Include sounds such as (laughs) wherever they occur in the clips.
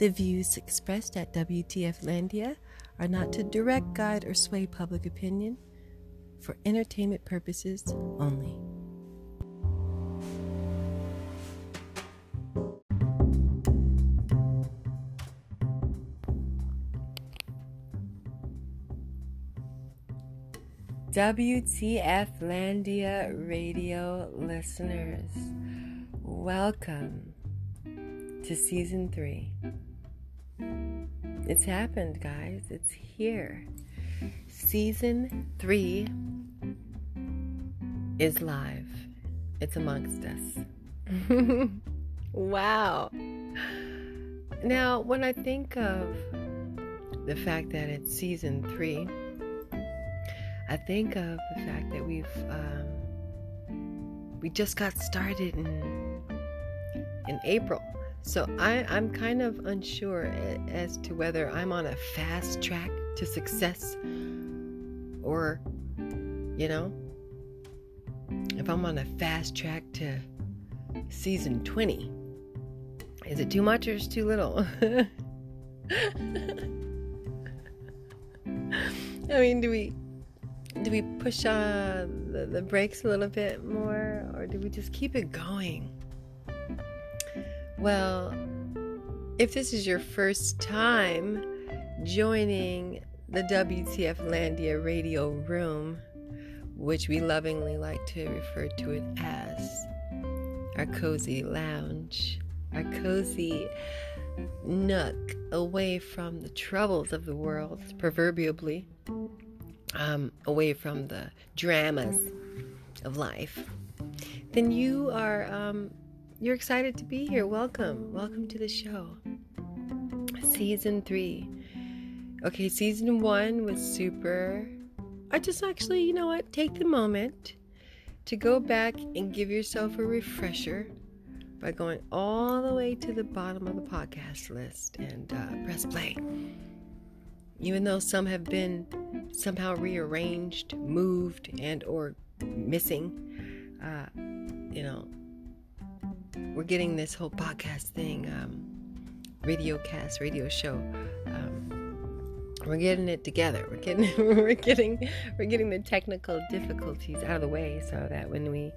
The views expressed at WTF Landia are not to direct, guide, or sway public opinion for entertainment purposes only. WTF Landia radio listeners, welcome to season three. It's happened, guys. It's here. Season three is live, it's amongst us. (laughs) wow. Now, when I think of the fact that it's season three, I think of the fact that we've um, we just got started in in April, so I, I'm kind of unsure as to whether I'm on a fast track to success, or you know, if I'm on a fast track to season 20. Is it too much or is too little? (laughs) I mean, do we do we push uh, the, the brakes a little bit more or do we just keep it going? Well, if this is your first time joining the WTF Landia radio room, which we lovingly like to refer to it as our cozy lounge, our cozy nook away from the troubles of the world, proverbially um, away from the dramas of life, then you are um, you're excited to be here. Welcome, welcome to the show. Season three. Okay, season one was super. I just actually, you know what? Take the moment to go back and give yourself a refresher by going all the way to the bottom of the podcast list and uh, press play even though some have been somehow rearranged, moved, and or missing. Uh, you know, we're getting this whole podcast thing, um, radio cast, radio show. Um, we're getting it together. We're getting, (laughs) we're getting, we're getting the technical difficulties out of the way, so that when we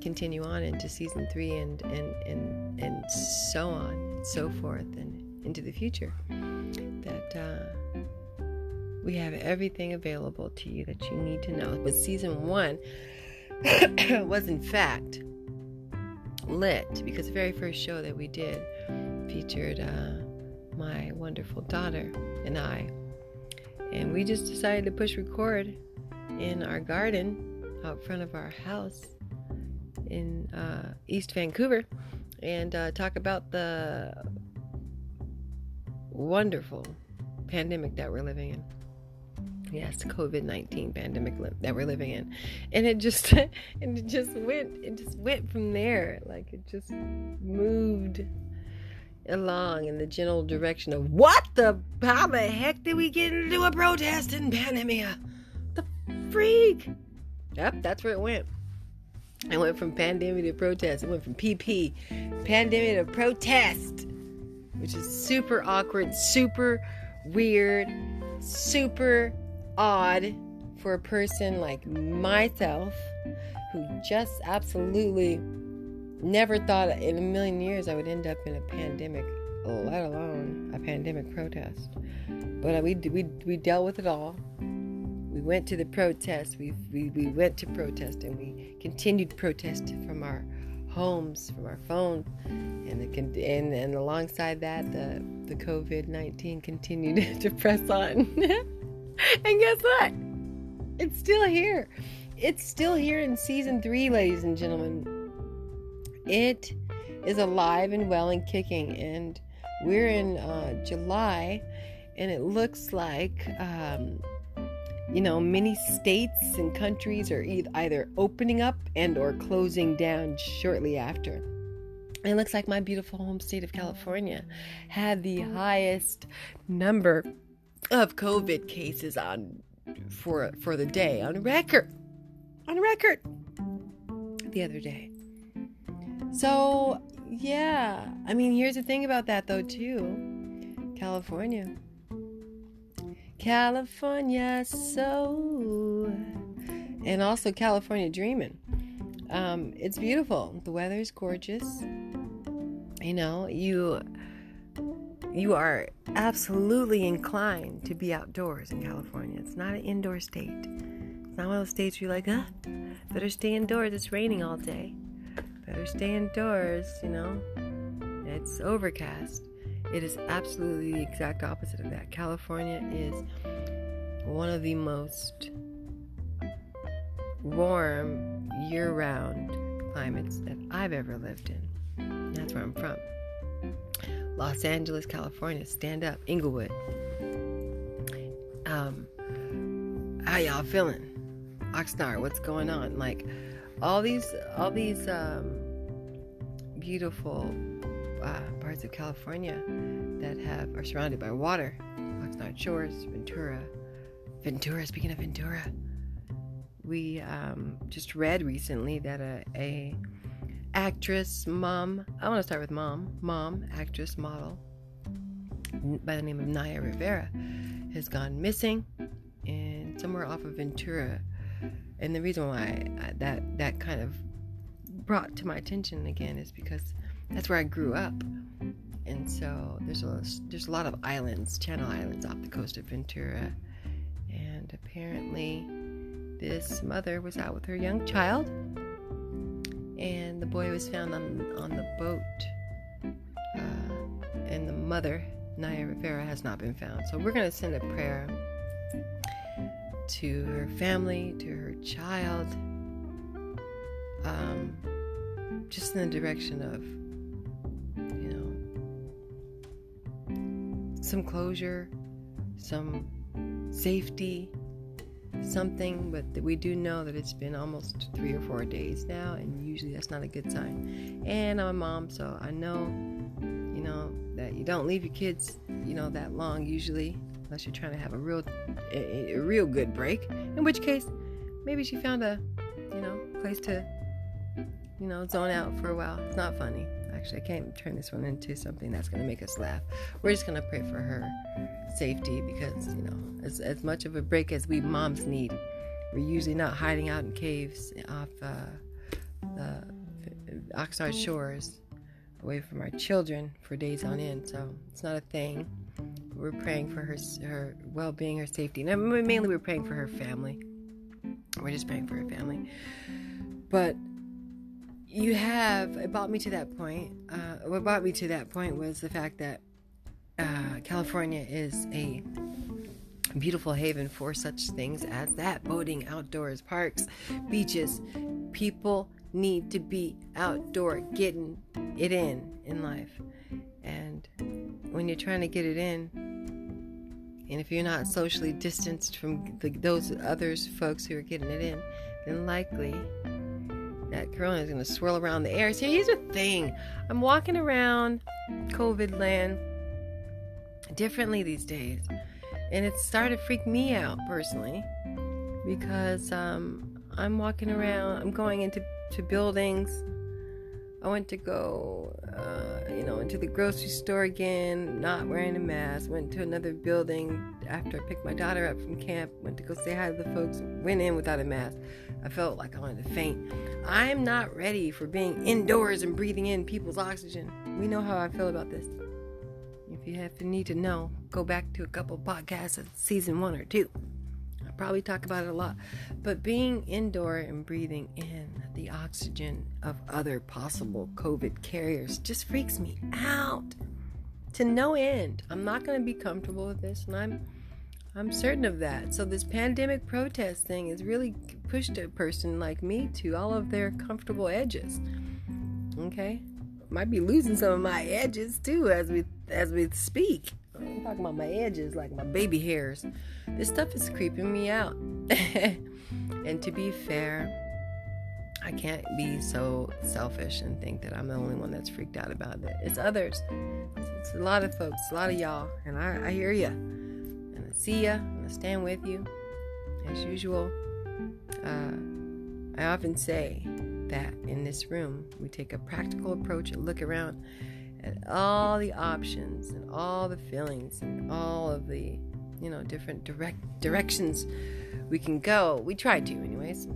continue on into season three and and and and so on and so forth and into the future, that. Uh, we have everything available to you that you need to know. But season one (coughs) was, in fact, lit because the very first show that we did featured uh, my wonderful daughter and I. And we just decided to push record in our garden out front of our house in uh, East Vancouver and uh, talk about the wonderful pandemic that we're living in yes covid-19 pandemic that we're living in. And it just (laughs) and it just went it just went from there. Like it just moved along in the general direction of what the how the heck did we get into a protest in pandemia? The freak! Yep that's where it went. It went from pandemic to protest. It went from pp pandemic to protest which is super awkward super weird super odd for a person like myself who just absolutely never thought in a million years I would end up in a pandemic, let alone a pandemic protest. But we we we dealt with it all. We went to the protest. We we, we went to protest, and we continued protest from our homes, from our phone, and the and and alongside that, the the COVID nineteen continued (laughs) to press on. (laughs) (laughs) and guess what? It's still here. It's still here in season three, ladies and gentlemen. It is alive and well and kicking, and we're in uh, July, and it looks like, um, you know, many states and countries are either opening up and or closing down shortly after. It looks like my beautiful home state of California had the highest number of COVID cases on for for the day on record, on record, the other day. So yeah, I mean, here's the thing about that though too. California. California so and also California dreaming. Um, it's beautiful. The weather is gorgeous. You know, you you are absolutely inclined to be outdoors in California. It's not an indoor state. It's not one of those states where you're like, ah, better stay indoors. It's raining all day. Better stay indoors, you know. It's overcast. It is absolutely the exact opposite of that. California is one of the most warm, year round climates that I've ever lived in. That's where I'm from. Los Angeles, California. Stand up. Inglewood. Um, how y'all feeling? Oxnard, what's going on? Like all these, all these um, beautiful uh, parts of California that have are surrounded by water. Oxnard Shores, Ventura, Ventura. Speaking of Ventura, we um, just read recently that a, a actress, mom. I want to start with mom. Mom, actress, model by the name of Naya Rivera has gone missing and somewhere off of Ventura. And the reason why I, that that kind of brought to my attention again is because that's where I grew up. And so there's a there's a lot of islands, Channel Islands off the coast of Ventura. And apparently this mother was out with her young child and the boy was found on on the boat. Uh, and the mother, Naya Rivera, has not been found. So we're going to send a prayer to her family, to her child, um, just in the direction of, you know, some closure, some safety, something, but we do know that it's been almost three or four days now, and usually that's not a good sign. And I'm a mom, so I know, you know, that you don't leave your kids, you know, that long usually, unless you're trying to have a real, a, a real good break. In which case, maybe she found a, you know, place to, you know, zone out for a while. It's not funny. Actually, I can't turn this one into something that's going to make us laugh. We're just going to pray for her safety because, you know, as, as much of a break as we moms need, we're usually not hiding out in caves off uh, the Oxnard shores away from our children for days on end. So it's not a thing. We're praying for her, her well being, her safety. And mainly, we're praying for her family. We're just praying for her family. But you have it brought me to that point. Uh, what brought me to that point was the fact that uh, California is a beautiful haven for such things as that boating, outdoors, parks, beaches. People need to be outdoor, getting it in in life. And when you're trying to get it in, and if you're not socially distanced from the, those others folks who are getting it in, then likely that corona is going to swirl around the air. So here's the thing I'm walking around COVID land differently these days. And it started to freak me out personally because um, I'm walking around, I'm going into to buildings I went to go, uh, you know, into the grocery store again, not wearing a mask. Went to another building after I picked my daughter up from camp. Went to go say hi to the folks. Went in without a mask. I felt like I wanted to faint. I'm not ready for being indoors and breathing in people's oxygen. We know how I feel about this. If you have to need to know, go back to a couple podcasts of season one or two I probably talk about it a lot. But being indoor and breathing in the oxygen of other possible COVID carriers just freaks me out to no end. I'm not going to be comfortable with this, and I'm I'm certain of that. So this pandemic protest thing has really pushed a person like me to all of their comfortable edges. Okay, might be losing some of my edges too as we as we speak. I'm talking about my edges, like my baby hairs. This stuff is creeping me out. (laughs) and to be fair, I can't be so selfish and think that I'm the only one that's freaked out about it. It's others. It's, it's a lot of folks, a lot of y'all. And I, I hear you. And I see you. And I stand with you. As usual, uh, I often say that in this room, we take a practical approach and look around at all the options and all the feelings and all of the, you know, different direct directions we can go. We try to, anyways.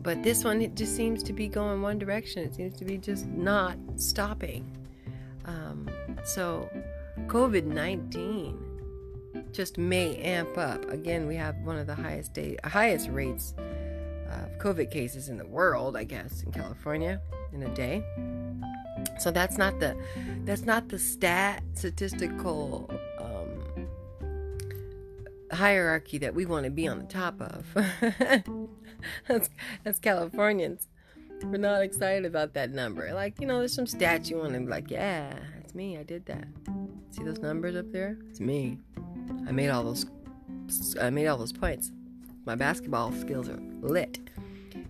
But this one, it just seems to be going one direction. It seems to be just not stopping. Um, so, COVID 19 just may amp up. Again, we have one of the highest day, highest rates COVID cases in the world, I guess, in California in a day. So that's not the that's not the stat statistical um, hierarchy that we want to be on the top of. (laughs) that's, as Californians, we're not excited about that number. Like you know, there's some stats you want to be like, yeah, it's me. I did that. See those numbers up there? It's me. I made all those. I made all those points. My basketball skills are lit.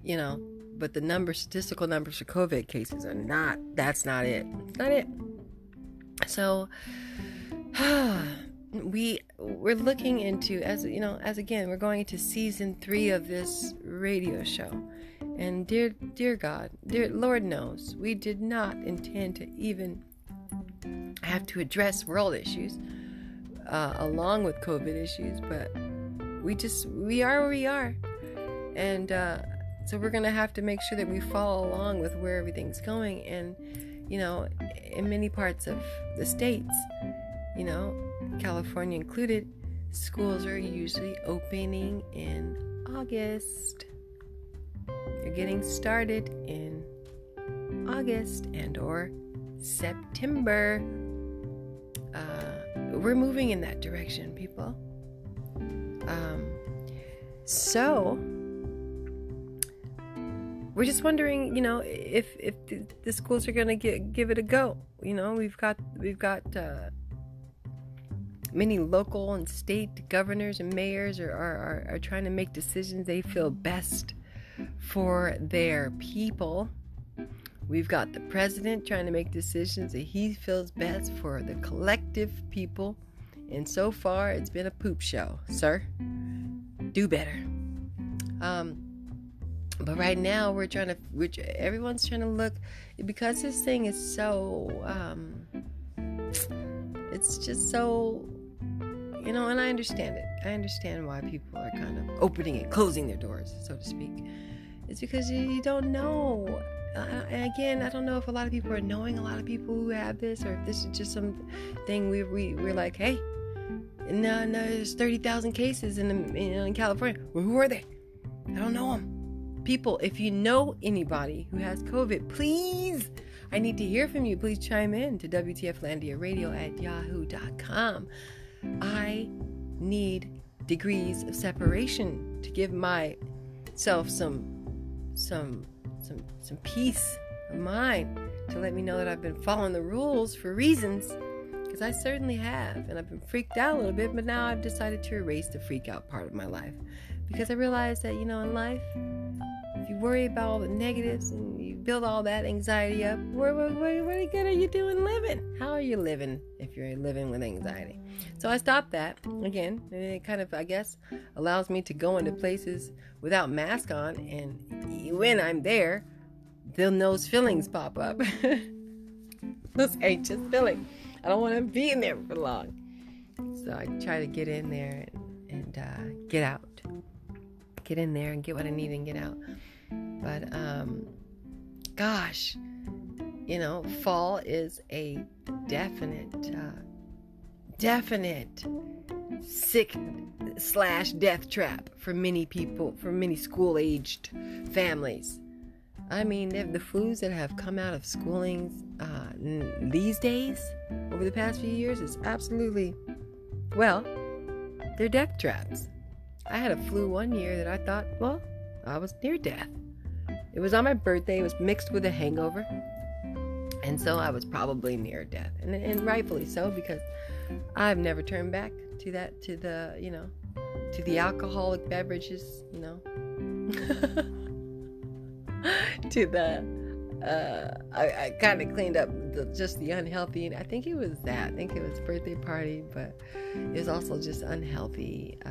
You know, but the number statistical numbers for COVID cases are not. That's not it. Not it. So (sighs) we we're looking into as you know as again we're going into season three of this radio show and dear dear god dear lord knows we did not intend to even have to address world issues uh, along with covid issues but we just we are where we are and uh, so we're going to have to make sure that we follow along with where everything's going. And, you know, in many parts of the states, you know, California included, schools are usually opening in August. They're getting started in August and or September. Uh, we're moving in that direction, people. Um, so we're just wondering, you know, if if the, the schools are going to get give it a go. You know, we've got we've got uh, many local and state governors and mayors are, are, are, are trying to make decisions they feel best for their people. We've got the president trying to make decisions that he feels best for the collective people. And so far, it's been a poop show, sir. Do better. Um, but right now we're trying to everyone's trying to look because this thing is so um it's just so you know and i understand it i understand why people are kind of opening and closing their doors so to speak it's because you, you don't know uh, and again i don't know if a lot of people are knowing a lot of people who have this or if this is just something we, we we're like hey no, no, there's 30,000 cases in, the, in California. Well, who are they? I don't know them people, if you know anybody who has COVID, please, I need to hear from you. Please chime in to WTFlandia radio at yahoo.com. I need degrees of separation to give myself some some some some peace of mind to let me know that I've been following the rules for reasons because I certainly have and I've been freaked out a little bit but now I've decided to erase the freak out part of my life because I realized that you know in life worry about all the negatives and you build all that anxiety up, what, what, what good are you doing living? How are you living if you're living with anxiety? So I stopped that again, and it kind of, I guess, allows me to go into places without mask on, and when I'm there, then those feelings pop up. (laughs) those anxious feelings. I don't want to be in there for long. So I try to get in there and, and uh, get out. Get in there and get what I need and get out. But um, gosh, you know, fall is a definite, uh, definite sick slash death trap for many people, for many school aged families. I mean, the flus that have come out of schoolings uh, these days, over the past few years, is absolutely, well, they're death traps. I had a flu one year that I thought, well, I was near death. It was on my birthday, it was mixed with a hangover. And so I was probably near death. And, and rightfully so, because I've never turned back to that, to the, you know, to the alcoholic beverages, you know, (laughs) to the, uh, I, I kind of cleaned up the, just the unhealthy. I think it was that. I think it was birthday party, but it was also just unhealthy. Uh,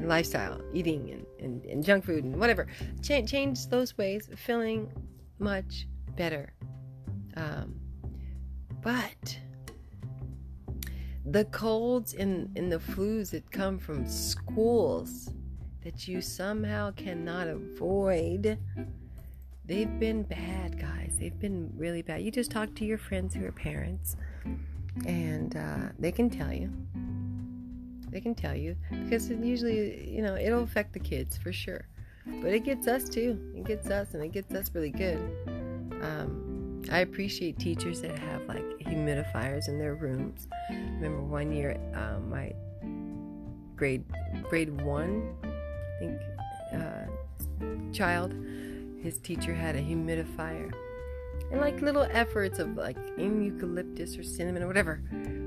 lifestyle, eating and, and, and junk food and whatever. Ch- change those ways, feeling much better. Um, But the colds and, and the flus that come from schools that you somehow cannot avoid, they've been bad, guys. They've been really bad. You just talk to your friends who are parents, and uh, they can tell you. They can tell you because it usually, you know, it'll affect the kids for sure. But it gets us too. It gets us, and it gets us really good. Um, I appreciate teachers that have like humidifiers in their rooms. I remember one year, um, my grade grade one, I think, uh, child, his teacher had a humidifier, and like little efforts of like eucalyptus or cinnamon or whatever,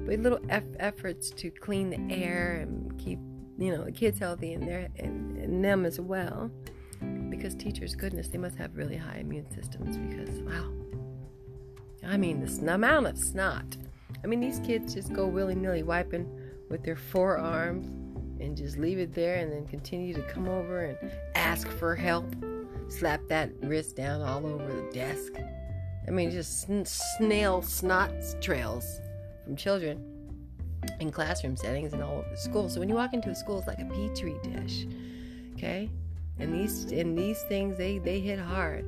but little eff- efforts to clean the air and keep you know the kids healthy and their and, and them as well. Because teachers goodness they must have really high immune systems because wow. I mean the amount of snot. I mean these kids just go willy-nilly wiping with their forearms and just leave it there and then continue to come over and ask for help slap that wrist down all over the desk i mean just snail snot trails from children in classroom settings and all over the school. So when you walk into a school, it's like a petri dish. Okay, and these and these things they they hit hard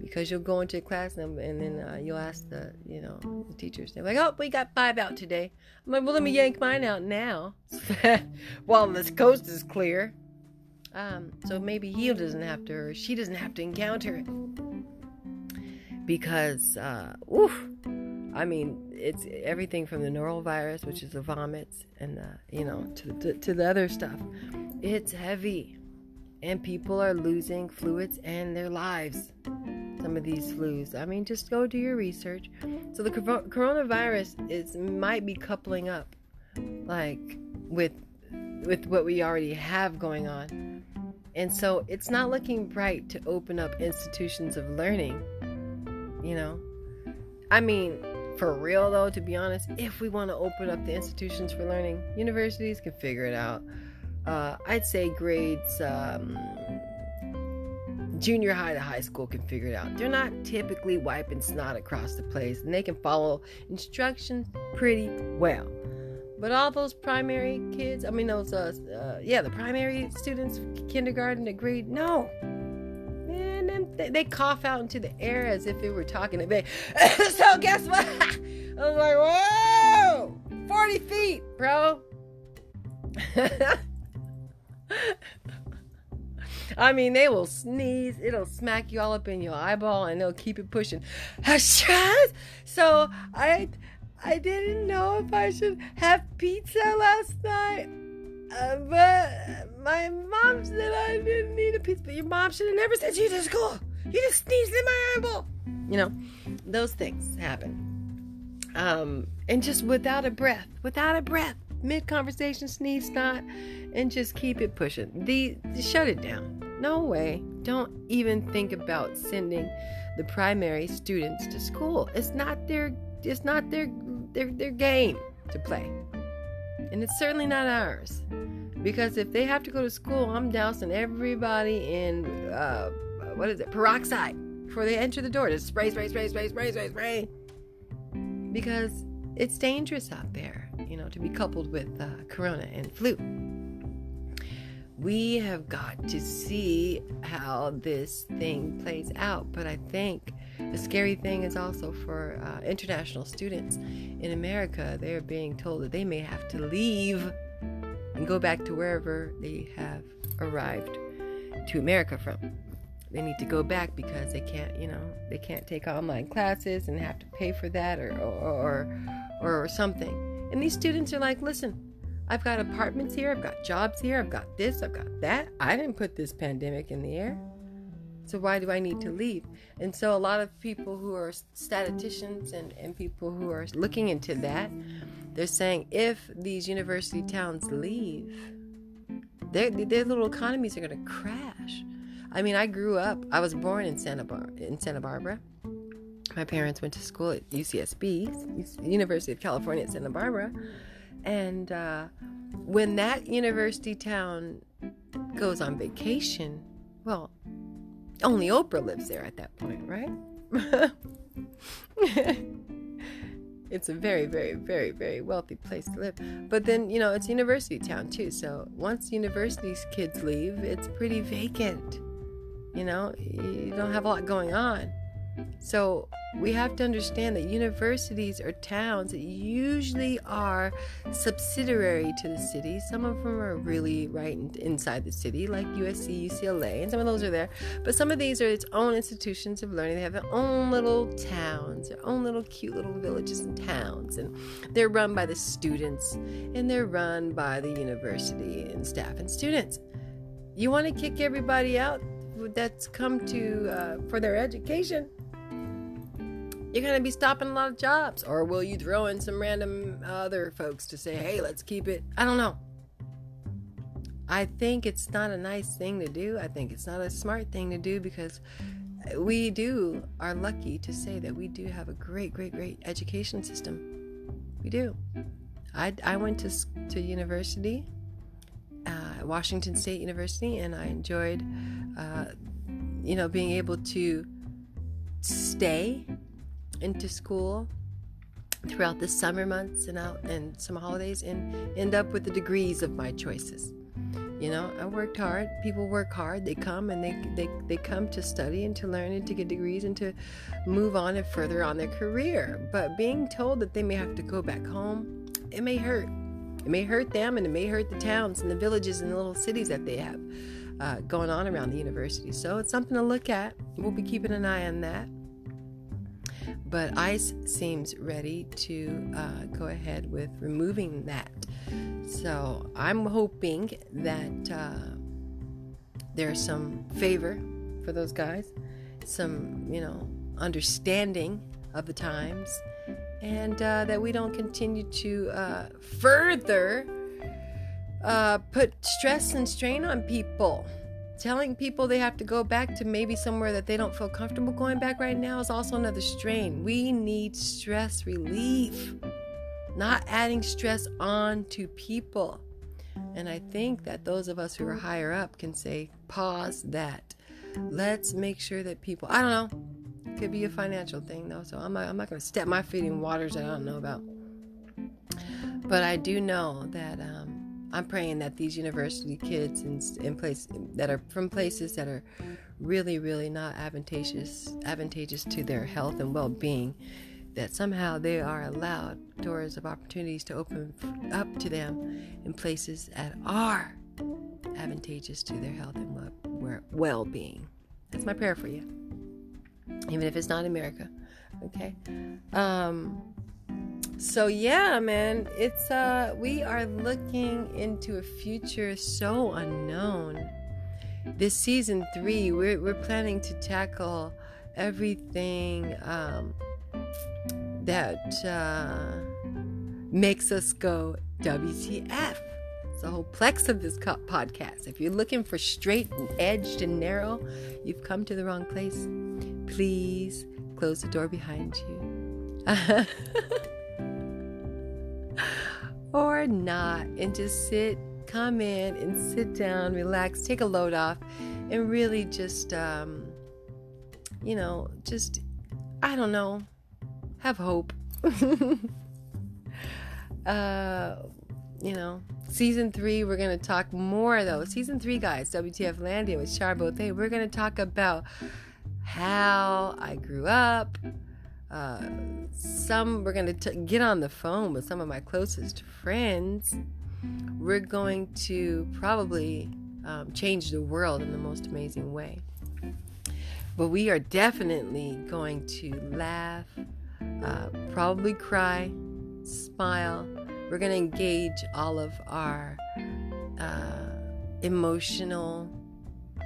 because you'll go into a class and, and then uh, you'll ask the you know the teachers. They're like, "Oh, we got five out today." I'm like, "Well, let me yank mine out now (laughs) while this coast is clear." Um, so maybe he doesn't have to, or she doesn't have to encounter it because, uh, I mean, it's everything from the norovirus, which is the vomits, and the, you know, to, to, to the other stuff. It's heavy, and people are losing fluids and their lives. Some of these flus. I mean, just go do your research. So the coronavirus is might be coupling up, like with with what we already have going on, and so it's not looking bright to open up institutions of learning. You know, I mean for real, though, to be honest, if we want to open up the institutions for learning, universities can figure it out. Uh, I'd say grades um, junior high to high school can figure it out. They're not typically wiping snot across the place, and they can follow instructions pretty well. But all those primary kids, I mean, those, uh, uh, yeah, the primary students, kindergarten to grade, no, they, they cough out into the air as if it were talking to me. (laughs) so guess what? (laughs) I was like, whoa, 40 feet, bro. (laughs) I mean, they will sneeze, it'll smack you all up in your eyeball, and they'll keep it pushing. So I, I didn't know if I should have pizza last night. Uh, but my mom said I didn't need a pizza. But your mom should have never sent you to school. You just sneezed in my eyeball. You know, those things happen. Um, and just without a breath, without a breath, mid conversation, sneeze not, and just keep it pushing. The, the shut it down. No way. Don't even think about sending the primary students to school. It's not their it's not their their their game to play. And it's certainly not ours. Because if they have to go to school, I'm dousing everybody in, uh, what is it, peroxide before they enter the door. Just spray, spray, spray, spray, spray, spray, spray. Because it's dangerous out there, you know, to be coupled with uh, corona and flu. We have got to see how this thing plays out. But I think the scary thing is also for uh, international students in America, they're being told that they may have to leave and go back to wherever they have arrived to America from. They need to go back because they can't, you know, they can't take online classes and have to pay for that or or or, or something. And these students are like, listen, I've got apartments here, I've got jobs here, I've got this, I've got that. I didn't put this pandemic in the air. So why do I need to leave? And so a lot of people who are statisticians and, and people who are looking into that, they're saying if these university towns leave, their, their little economies are going to crash. I mean, I grew up, I was born in Santa, Bar- in Santa Barbara. My parents went to school at UCSB, University of California at Santa Barbara. And uh, when that university town goes on vacation, well, only Oprah lives there at that point, right? (laughs) it's a very, very, very, very wealthy place to live. But then, you know, it's university town too. So once university's kids leave, it's pretty vacant. You know, you don't have a lot going on. So we have to understand that universities are towns that usually are subsidiary to the city. Some of them are really right inside the city, like USC, UCLA, and some of those are there. But some of these are its own institutions of learning. They have their own little towns, their own little cute little villages and towns, and they're run by the students and they're run by the university and staff and students. You want to kick everybody out that's come to uh, for their education you're going to be stopping a lot of jobs. Or will you throw in some random other folks to say, hey, let's keep it? I don't know. I think it's not a nice thing to do. I think it's not a smart thing to do because we do are lucky to say that we do have a great, great, great education system. We do. I, I went to, to university, uh, Washington State University, and I enjoyed, uh, you know, being able to stay into school throughout the summer months and out and some holidays and end up with the degrees of my choices. You know, I worked hard. People work hard. They come and they, they, they come to study and to learn and to get degrees and to move on and further on their career. But being told that they may have to go back home, it may hurt. It may hurt them and it may hurt the towns and the villages and the little cities that they have uh, going on around the university. So it's something to look at. We'll be keeping an eye on that but ICE seems ready to uh, go ahead with removing that. So I'm hoping that uh, there's some favor for those guys, some, you know, understanding of the times, and uh, that we don't continue to uh, further uh, put stress and strain on people telling people they have to go back to maybe somewhere that they don't feel comfortable going back right now is also another strain. We need stress relief, not adding stress on to people. And I think that those of us who are higher up can say, pause that. Let's make sure that people, I don't know, it could be a financial thing though, so I'm not, I'm not going to step my feet in waters that I don't know about. But I do know that um, I'm praying that these university kids in, in place that are from places that are really, really not advantageous advantageous to their health and well-being, that somehow they are allowed doors of opportunities to open up to them in places that are advantageous to their health and well-being. That's my prayer for you, even if it's not America. Okay. Um, so yeah, man, it's uh we are looking into a future so unknown. This season three, we're we're planning to tackle everything um, that uh, makes us go WTF. It's the whole plex of this podcast. If you're looking for straight and edged and narrow, you've come to the wrong place. Please close the door behind you. (laughs) or not and just sit, come in and sit down, relax, take a load off, and really just, um, you know, just, I don't know, have hope. (laughs) uh, you know, season three, we're going to talk more though. Season three, guys, WTF Landia with Charbothe. We're going to talk about how I grew up, some we're going to get on the phone with some of my closest friends. We're going to probably um, change the world in the most amazing way. But we are definitely going to laugh, uh, probably cry, smile. We're going to engage all of our uh, emotional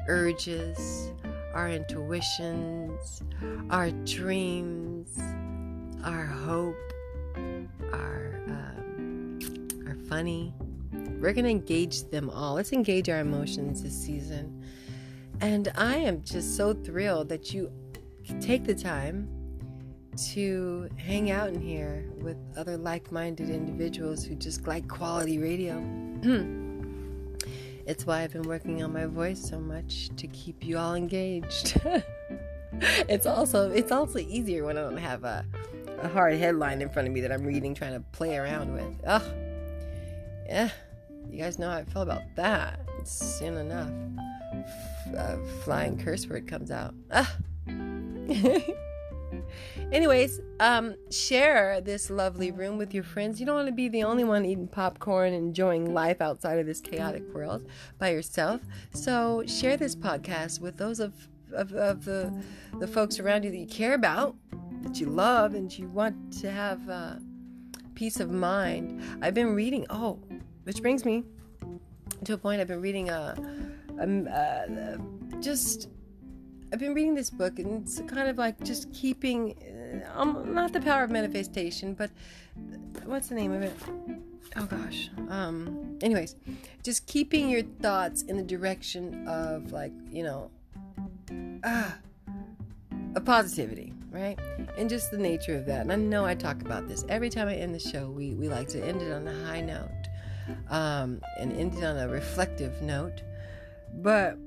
urges, our intuitions, our dreams, our hope, our um, our funny. We're gonna engage them all. Let's engage our emotions this season. And I am just so thrilled that you take the time to hang out in here with other like minded individuals who just like quality radio. (clears throat) It's why I've been working on my voice so much to keep you all engaged. (laughs) it's also it's also easier when I don't have a a hard headline in front of me that I'm reading, trying to play around with. Ugh. Yeah. You guys know how I feel about that. It's soon enough. F- flying curse word comes out. Ah. (laughs) Anyways, um, share this lovely room with your friends. You don't want to be the only one eating popcorn, enjoying life outside of this chaotic world by yourself. So share this podcast with those of of, of the the folks around you that you care about, that you love, and you want to have uh, peace of mind. I've been reading. Oh, which brings me to a point. I've been reading a, a, a just I've been reading this book, and it's kind of like just keeping, um, not the power of manifestation, but what's the name of it? Oh gosh. Um. Anyways, just keeping your thoughts in the direction of like you know, ah, a positivity, right? And just the nature of that. And I know I talk about this every time I end the show. We we like to end it on a high note, um, and end it on a reflective note, but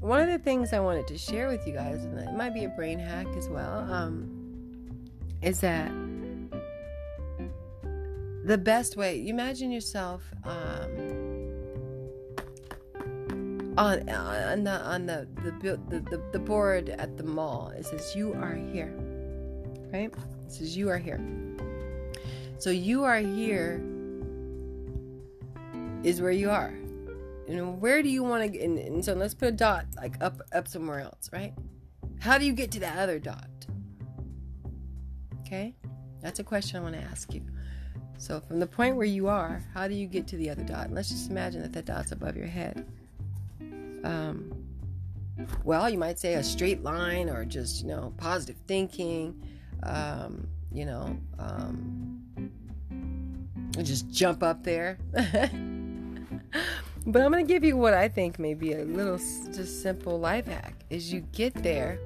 one of the things I wanted to share with you guys, and it might be a brain hack as well, um, is that the best way. You imagine yourself um, on on the on the the, the the the board at the mall. It says you are here, right? It says you are here. So you are here is where you are and where do you want to and, and so let's put a dot like up up somewhere else right how do you get to that other dot okay? That's a question i want to ask you. So from the point where you are how do you get to the other dot? And let's just imagine that that dot's above your head. Um, well you might say a straight line or just you know positive thinking um, you know um, just jump up there. (laughs) But I'm going to give you what I think may be a little just simple life hack is you get there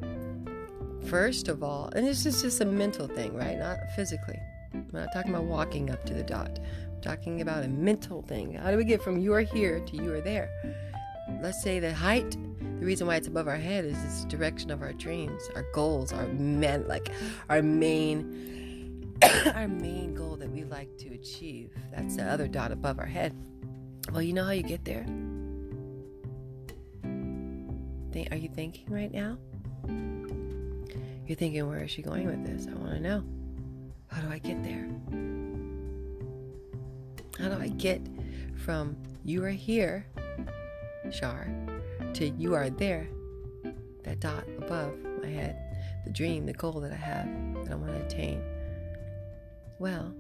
first of all, and this is just a mental thing, right? Not physically. I'm not talking about walking up to the dot. I'm talking about a mental thing. How do we get from you are here to you are there? Let's say the height, the reason why it's above our head is this direction of our dreams, our goals, our men like our main (coughs) our main goal that we like to achieve. That's the other dot above our head. Well, you know how you get there? Are you thinking right now? You're thinking, where is she going with this? I want to know. How do I get there? How do I get from you are here, Shar, to you are there, that dot above my head, the dream, the goal that I have that I want to attain? Well,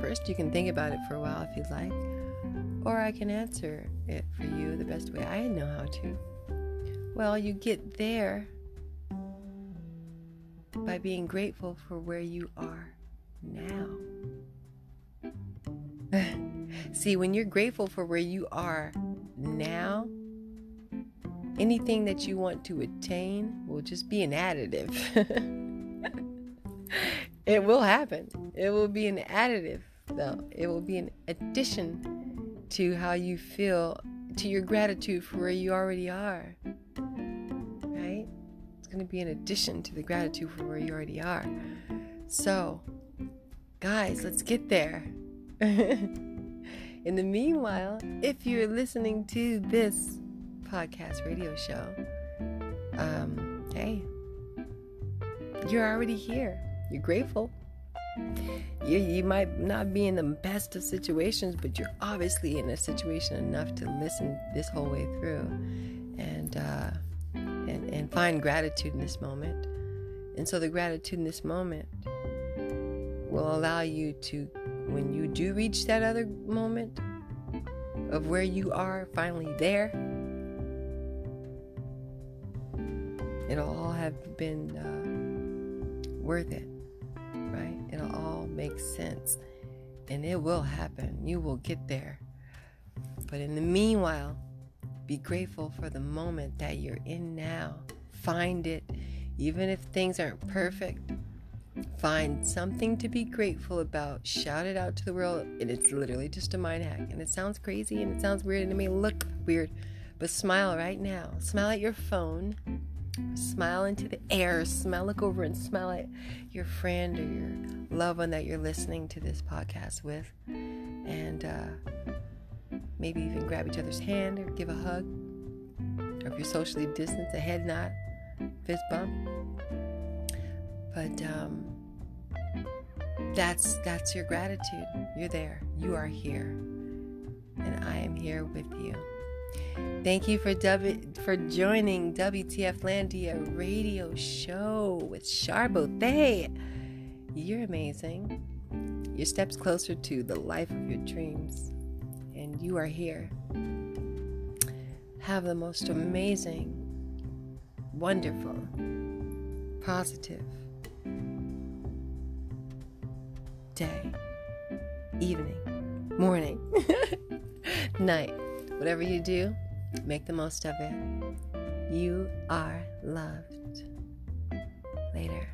First, you can think about it for a while if you'd like, or I can answer it for you the best way I know how to. Well, you get there by being grateful for where you are now. (sighs) See, when you're grateful for where you are now, anything that you want to attain will just be an additive. (laughs) It will happen. It will be an additive, though. It will be an addition to how you feel, to your gratitude for where you already are. Going to be an addition to the gratitude for where you already are. So, guys, let's get there. (laughs) In the meanwhile, if you're listening to this podcast radio show, um, hey, you're already here. You're grateful. You, you might not be in the best of situations, but you're obviously in a situation enough to listen this whole way through and, uh, and, and find gratitude in this moment. And so the gratitude in this moment will allow you to, when you do reach that other moment of where you are finally there, it'll all have been uh, worth it right? It'll all make sense and it will happen. You will get there. But in the meanwhile, be grateful for the moment that you're in now. Find it, even if things aren't perfect. Find something to be grateful about. Shout it out to the world. And it's literally just a mind hack. And it sounds crazy and it sounds weird and it may look weird. But smile right now. Smile at your phone. smile into the air, smile, look over and smile at your friend or your loved one that you're listening to this podcast with. And uh, maybe even grab each other's hand or give a hug. Or if you're socially distanced, a head nod, fist bump. But um, that's that's your gratitude. You're there. You are here. And I am here with you. Thank you for w- for joining WTF Landia radio show with Charbothe. You're amazing. Your steps closer to the life of your dreams. You are here. Have the most amazing, wonderful, positive day, evening, morning, (laughs) night. Whatever you do, make the most of it. You are loved. Later.